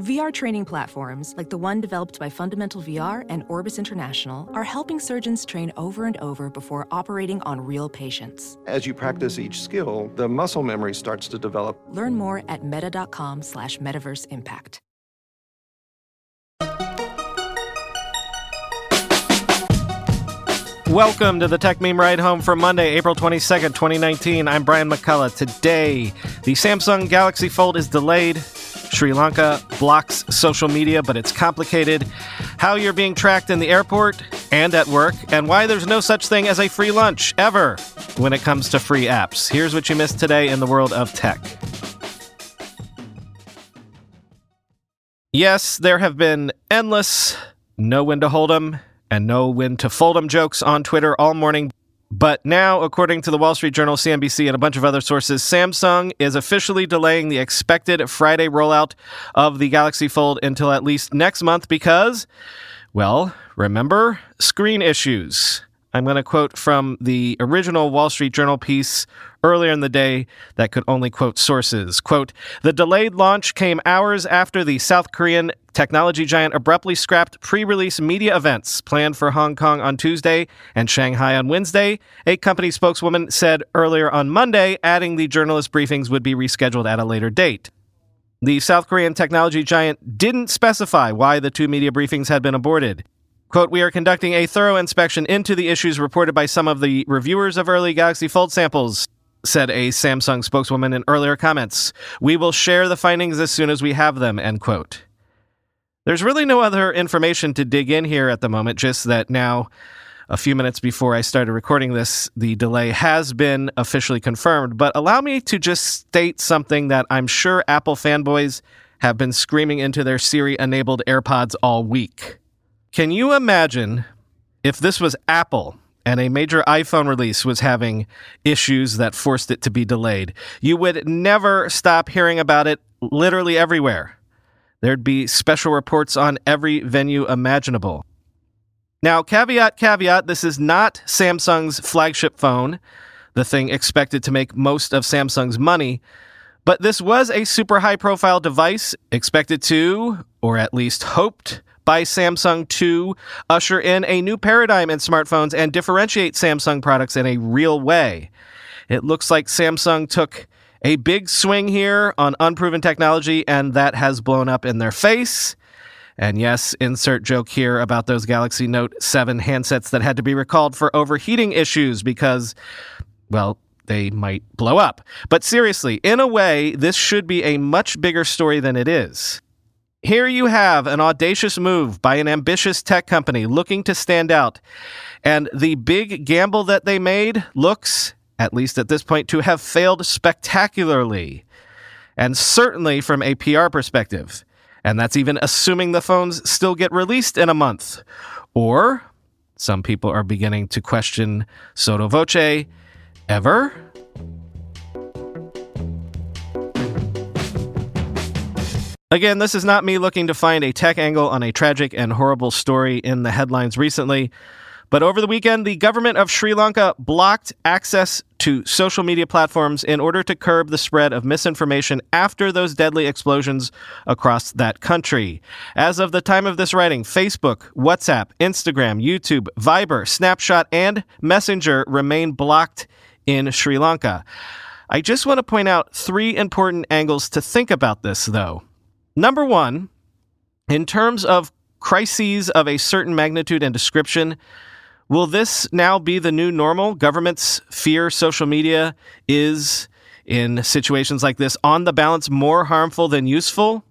VR training platforms, like the one developed by Fundamental VR and Orbis International, are helping surgeons train over and over before operating on real patients. As you practice each skill, the muscle memory starts to develop. Learn more at meta.com slash metaverse impact. Welcome to the Techmeme Ride Home for Monday, April 22nd, 2019. I'm Brian McCullough. Today, the Samsung Galaxy Fold is delayed. Sri Lanka blocks social media, but it's complicated. How you're being tracked in the airport and at work, and why there's no such thing as a free lunch ever when it comes to free apps. Here's what you missed today in the world of tech. Yes, there have been endless no when to hold 'em and no when to fold 'em jokes on Twitter all morning. But now, according to the Wall Street Journal, CNBC, and a bunch of other sources, Samsung is officially delaying the expected Friday rollout of the Galaxy Fold until at least next month because, well, remember, screen issues. I'm going to quote from the original Wall Street Journal piece earlier in the day that could only quote sources. Quote, the delayed launch came hours after the South Korean technology giant abruptly scrapped pre-release media events planned for Hong Kong on Tuesday and Shanghai on Wednesday, a company spokeswoman said earlier on Monday, adding the journalist briefings would be rescheduled at a later date. The South Korean technology giant didn't specify why the two media briefings had been aborted. Quote, we are conducting a thorough inspection into the issues reported by some of the reviewers of early Galaxy Fold samples, said a Samsung spokeswoman in earlier comments. We will share the findings as soon as we have them, end quote. There's really no other information to dig in here at the moment, just that now, a few minutes before I started recording this, the delay has been officially confirmed. But allow me to just state something that I'm sure Apple fanboys have been screaming into their Siri enabled AirPods all week. Can you imagine if this was Apple and a major iPhone release was having issues that forced it to be delayed? You would never stop hearing about it literally everywhere. There'd be special reports on every venue imaginable. Now, caveat, caveat, this is not Samsung's flagship phone, the thing expected to make most of Samsung's money, but this was a super high profile device expected to, or at least hoped, by Samsung to usher in a new paradigm in smartphones and differentiate Samsung products in a real way. It looks like Samsung took a big swing here on unproven technology, and that has blown up in their face. And yes, insert joke here about those Galaxy Note 7 handsets that had to be recalled for overheating issues because, well, they might blow up. But seriously, in a way, this should be a much bigger story than it is. Here you have an audacious move by an ambitious tech company looking to stand out. And the big gamble that they made looks, at least at this point, to have failed spectacularly. And certainly from a PR perspective. And that's even assuming the phones still get released in a month. Or some people are beginning to question sotto voce ever? Again, this is not me looking to find a tech angle on a tragic and horrible story in the headlines recently. But over the weekend, the government of Sri Lanka blocked access to social media platforms in order to curb the spread of misinformation after those deadly explosions across that country. As of the time of this writing, Facebook, WhatsApp, Instagram, YouTube, Viber, Snapchat, and Messenger remain blocked in Sri Lanka. I just want to point out three important angles to think about this, though. Number one, in terms of crises of a certain magnitude and description, will this now be the new normal? Governments fear social media is, in situations like this, on the balance more harmful than useful.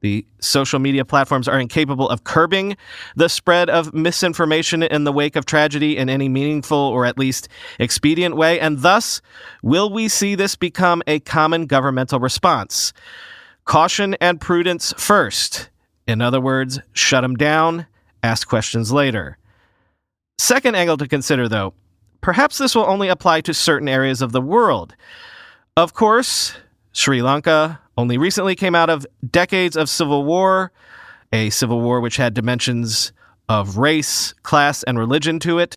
The social media platforms are incapable of curbing the spread of misinformation in the wake of tragedy in any meaningful or at least expedient way. And thus, will we see this become a common governmental response? Caution and prudence first. In other words, shut them down, ask questions later. Second angle to consider, though, perhaps this will only apply to certain areas of the world. Of course, Sri Lanka only recently came out of decades of civil war, a civil war which had dimensions of race, class, and religion to it.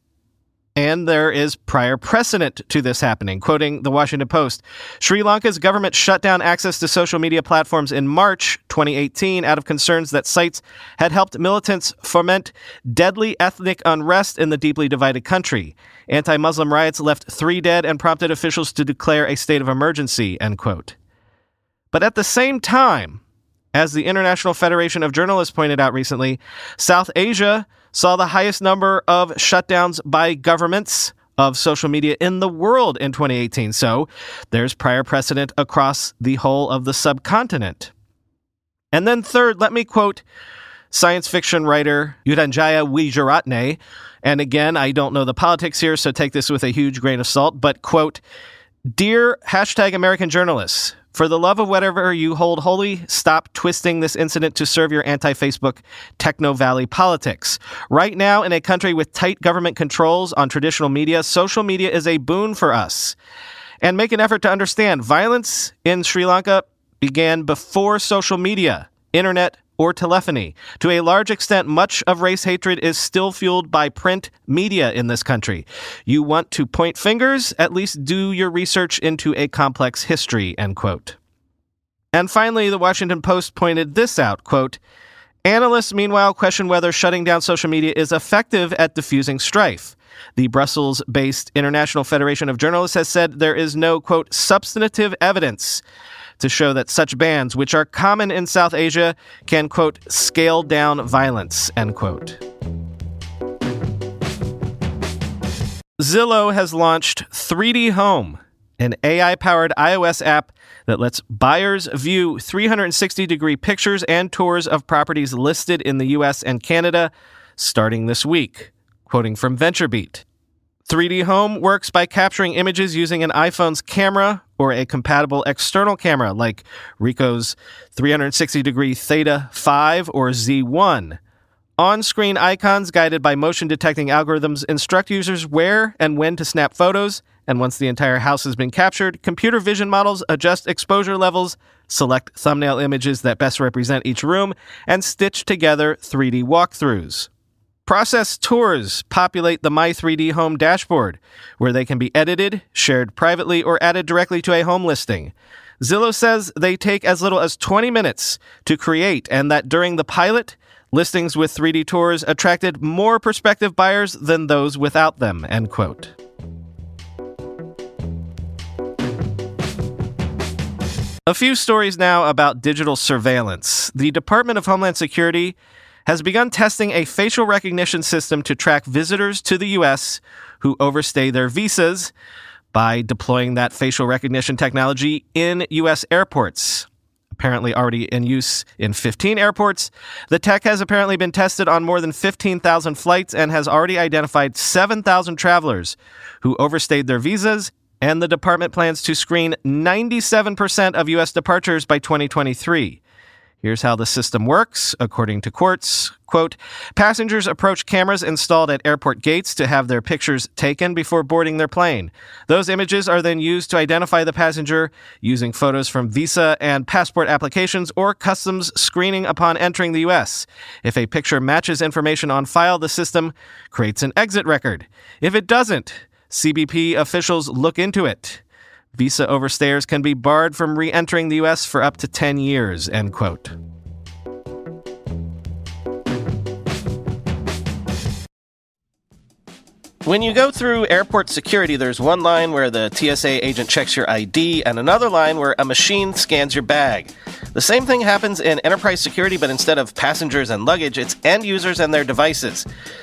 And there is prior precedent to this happening. Quoting the Washington Post, Sri Lanka's government shut down access to social media platforms in March 2018 out of concerns that sites had helped militants foment deadly ethnic unrest in the deeply divided country. Anti Muslim riots left three dead and prompted officials to declare a state of emergency, end quote. But at the same time, as the International Federation of Journalists pointed out recently, South Asia saw the highest number of shutdowns by governments of social media in the world in 2018. So there's prior precedent across the whole of the subcontinent. And then, third, let me quote science fiction writer Yudhanjaya Wijeratne. And again, I don't know the politics here, so take this with a huge grain of salt, but quote, Dear hashtag American journalists, for the love of whatever you hold holy, stop twisting this incident to serve your anti Facebook techno valley politics. Right now, in a country with tight government controls on traditional media, social media is a boon for us. And make an effort to understand violence in Sri Lanka began before social media, internet, or telephony. To a large extent, much of race hatred is still fueled by print media in this country. You want to point fingers? At least do your research into a complex history, end quote. And finally, the Washington Post pointed this out, quote, Analysts, meanwhile, question whether shutting down social media is effective at diffusing strife. The Brussels based International Federation of Journalists has said there is no, quote, substantive evidence to show that such bans, which are common in South Asia, can, quote, scale down violence, end quote. Zillow has launched 3D Home, an AI powered iOS app that lets buyers view 360 degree pictures and tours of properties listed in the US and Canada starting this week. Quoting from VentureBeat 3D Home works by capturing images using an iPhone's camera or a compatible external camera like Ricoh's 360 degree Theta 5 or Z1. On screen icons guided by motion detecting algorithms instruct users where and when to snap photos, and once the entire house has been captured, computer vision models adjust exposure levels, select thumbnail images that best represent each room, and stitch together 3D walkthroughs. Process tours populate the My 3D Home dashboard, where they can be edited, shared privately, or added directly to a home listing. Zillow says they take as little as 20 minutes to create, and that during the pilot, listings with 3D tours attracted more prospective buyers than those without them. End quote. A few stories now about digital surveillance. The Department of Homeland Security has begun testing a facial recognition system to track visitors to the U.S. who overstay their visas by deploying that facial recognition technology in U.S. airports. Apparently, already in use in 15 airports. The tech has apparently been tested on more than 15,000 flights and has already identified 7,000 travelers who overstayed their visas. And the department plans to screen 97% of U.S. departures by 2023. Here's how the system works, according to Quartz. Quote, passengers approach cameras installed at airport gates to have their pictures taken before boarding their plane. Those images are then used to identify the passenger using photos from visa and passport applications or customs screening upon entering the U.S. If a picture matches information on file, the system creates an exit record. If it doesn't, CBP officials look into it. Visa overstayers can be barred from re entering the U.S. for up to 10 years, end quote. When you go through airport security, there's one line where the TSA agent checks your ID and another line where a machine scans your bag. The same thing happens in enterprise security, but instead of passengers and luggage, it's end users and their devices.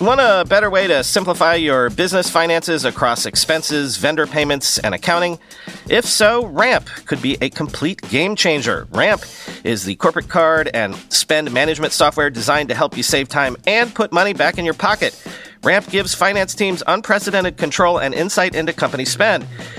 Want a better way to simplify your business finances across expenses, vendor payments, and accounting? If so, Ramp could be a complete game changer. Ramp is the corporate card and spend management software designed to help you save time and put money back in your pocket. Ramp gives finance teams unprecedented control and insight into company spend.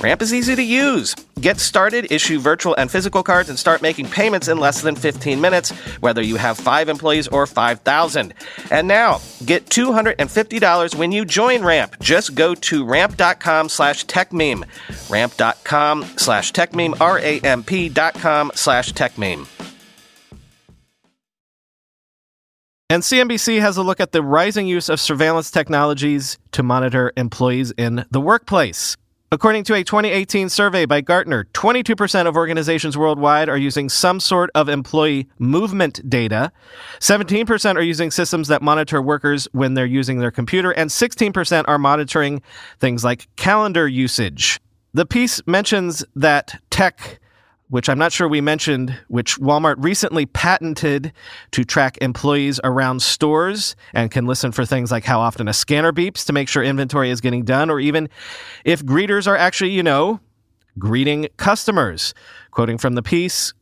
Ramp is easy to use. Get started, issue virtual and physical cards, and start making payments in less than 15 minutes, whether you have five employees or 5,000. And now, get $250 when you join Ramp. Just go to ramp.com slash techmeme. Ramp.com slash techmeme, R-A-M-P dot com slash techmeme. And CNBC has a look at the rising use of surveillance technologies to monitor employees in the workplace. According to a 2018 survey by Gartner, 22% of organizations worldwide are using some sort of employee movement data. 17% are using systems that monitor workers when they're using their computer, and 16% are monitoring things like calendar usage. The piece mentions that tech which I'm not sure we mentioned, which Walmart recently patented to track employees around stores and can listen for things like how often a scanner beeps to make sure inventory is getting done, or even if greeters are actually, you know, greeting customers. Quoting from the piece,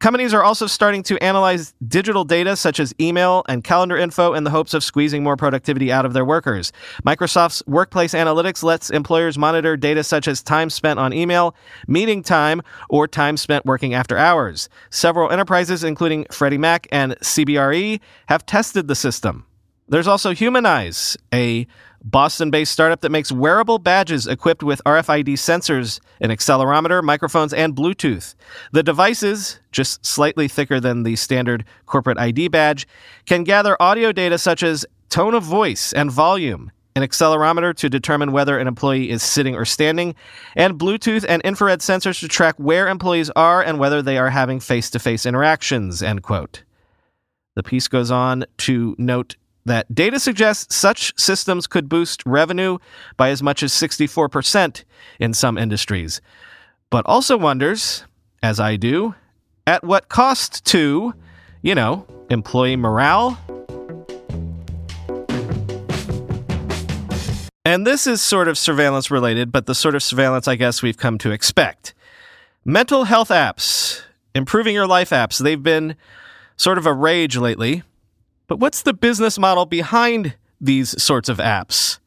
Companies are also starting to analyze digital data such as email and calendar info in the hopes of squeezing more productivity out of their workers. Microsoft's Workplace Analytics lets employers monitor data such as time spent on email, meeting time, or time spent working after hours. Several enterprises, including Freddie Mac and CBRE, have tested the system. There's also Humanyze, a Boston based startup that makes wearable badges equipped with RFID sensors, an accelerometer, microphones, and Bluetooth. The devices, just slightly thicker than the standard corporate ID badge, can gather audio data such as tone of voice and volume, an accelerometer to determine whether an employee is sitting or standing, and Bluetooth and infrared sensors to track where employees are and whether they are having face to face interactions. End quote. The piece goes on to note that data suggests such systems could boost revenue by as much as 64% in some industries, but also wonders, as I do, at what cost to, you know, employee morale. And this is sort of surveillance related, but the sort of surveillance I guess we've come to expect. Mental health apps, improving your life apps, they've been sort of a rage lately. But what's the business model behind these sorts of apps?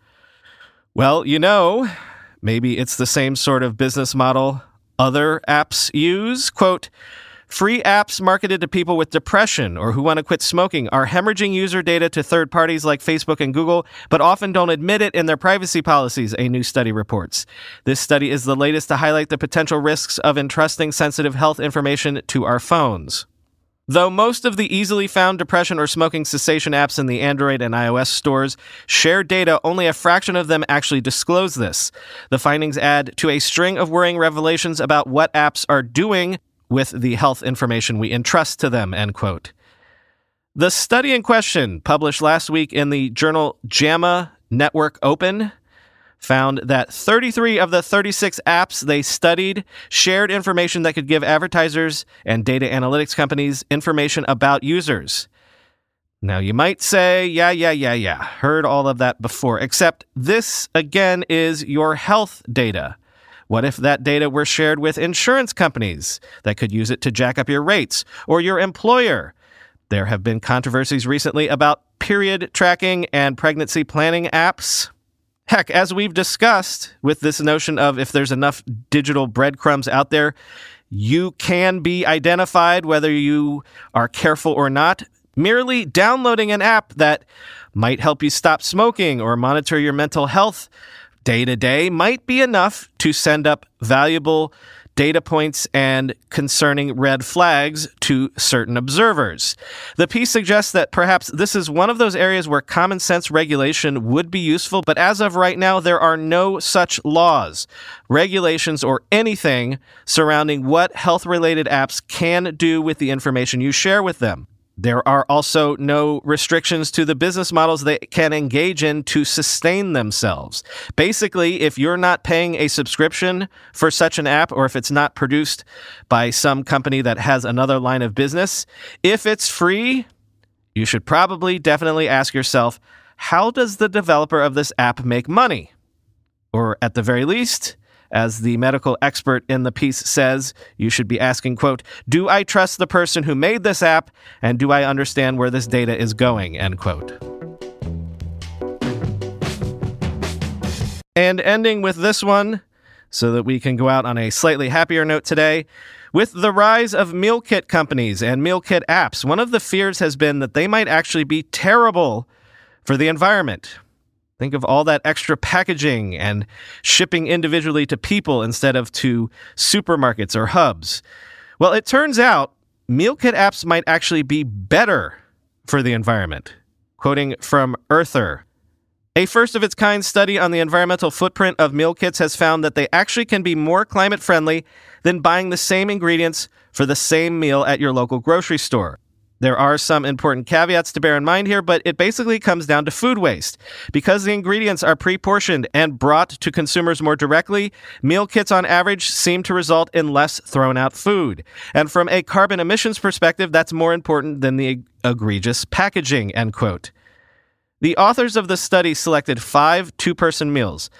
Well, you know, maybe it's the same sort of business model other apps use. Quote, Free apps marketed to people with depression or who want to quit smoking are hemorrhaging user data to third parties like Facebook and Google, but often don't admit it in their privacy policies, a new study reports. This study is the latest to highlight the potential risks of entrusting sensitive health information to our phones. Though most of the easily found depression or smoking cessation apps in the Android and iOS stores share data, only a fraction of them actually disclose this. The findings add to a string of worrying revelations about what apps are doing with the health information we entrust to them, end quote. The study in question, published last week in the journal JAMA Network Open, found that 33 of the 36 apps they studied shared information that could give advertisers and data analytics companies information about users. Now, you might say, yeah, yeah, yeah, yeah, heard all of that before, except this, again, is your health data. What if that data were shared with insurance companies that could use it to jack up your rates, or your employer? There have been controversies recently about period tracking and pregnancy planning apps. Heck, as we've discussed with this notion of if there's enough digital breadcrumbs out there, you can be identified whether you are careful or not. Merely downloading an app that might help you stop smoking or monitor your mental health day to day might be enough to send up valuable data points and concerning red flags to certain observers. The piece suggests that perhaps this is one of those areas where common sense regulation would be useful, but as of right now, there are no such laws, regulations, or anything surrounding what health related apps can do with the information you share with them. There are also no restrictions to the business models they can engage in to sustain themselves. Basically, if you're not paying a subscription for such an app, or if it's not produced by some company that has another line of business, if it's free, you should probably definitely ask yourself how does the developer of this app make money? Or at the very least, as the medical expert in the piece says, you should be asking, quote, do I trust the person who made this app and do I understand where this data is going, end quote. And ending with this one, so that we can go out on a slightly happier note today. With the rise of meal kit companies and meal kit apps, one of the fears has been that they might actually be terrible for the environment. Think of all that extra packaging and shipping individually to people instead of to supermarkets or hubs. Well, it turns out meal kit apps might actually be better for the environment. Quoting from Earther. A first of its kind study on the environmental footprint of meal kits has found that they actually can be more climate friendly than buying the same ingredients for the same meal at your local grocery store. There are some important caveats to bear in mind here, but it basically comes down to food waste. Because the ingredients are pre portioned and brought to consumers more directly, meal kits on average seem to result in less thrown out food. And from a carbon emissions perspective, that's more important than the egregious packaging, end quote. The authors of the study selected five two person meals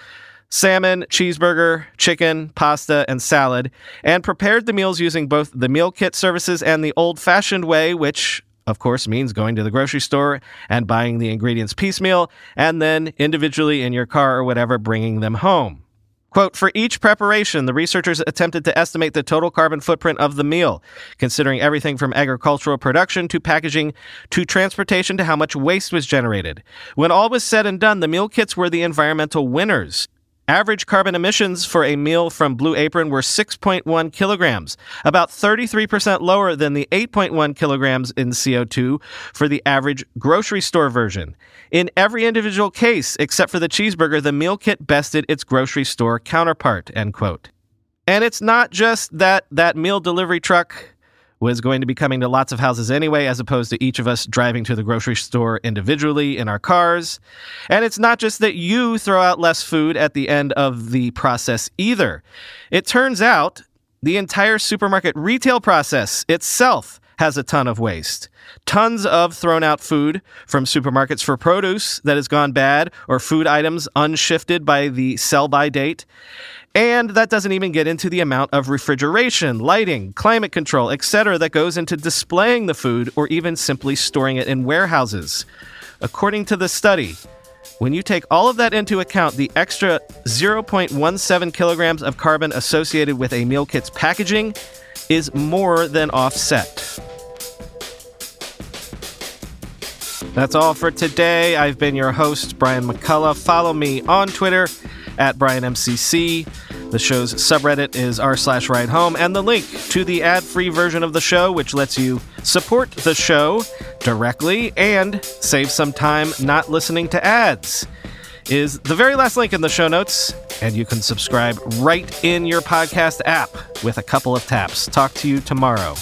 salmon, cheeseburger, chicken, pasta, and salad, and prepared the meals using both the meal kit services and the old fashioned way, which of course means going to the grocery store and buying the ingredients piecemeal, and then individually in your car or whatever, bringing them home. Quote, for each preparation, the researchers attempted to estimate the total carbon footprint of the meal, considering everything from agricultural production to packaging to transportation to how much waste was generated. When all was said and done, the meal kits were the environmental winners. Average carbon emissions for a meal from Blue Apron were 6.1 kilograms, about 33% lower than the 8.1 kilograms in CO2 for the average grocery store version. In every individual case, except for the cheeseburger, the meal kit bested its grocery store counterpart, end quote. And it's not just that that meal delivery truck was going to be coming to lots of houses anyway, as opposed to each of us driving to the grocery store individually in our cars. And it's not just that you throw out less food at the end of the process either. It turns out the entire supermarket retail process itself has a ton of waste. Tons of thrown out food from supermarkets for produce that has gone bad or food items unshifted by the sell by date. And that doesn't even get into the amount of refrigeration, lighting, climate control, etc., that goes into displaying the food or even simply storing it in warehouses. According to the study, when you take all of that into account, the extra 0.17 kilograms of carbon associated with a meal kit's packaging is more than offset. That's all for today. I've been your host, Brian McCullough. Follow me on Twitter at BrianMCC. The show's subreddit is r slash ride home, and the link to the ad free version of the show, which lets you support the show directly and save some time not listening to ads, is the very last link in the show notes. And you can subscribe right in your podcast app with a couple of taps. Talk to you tomorrow.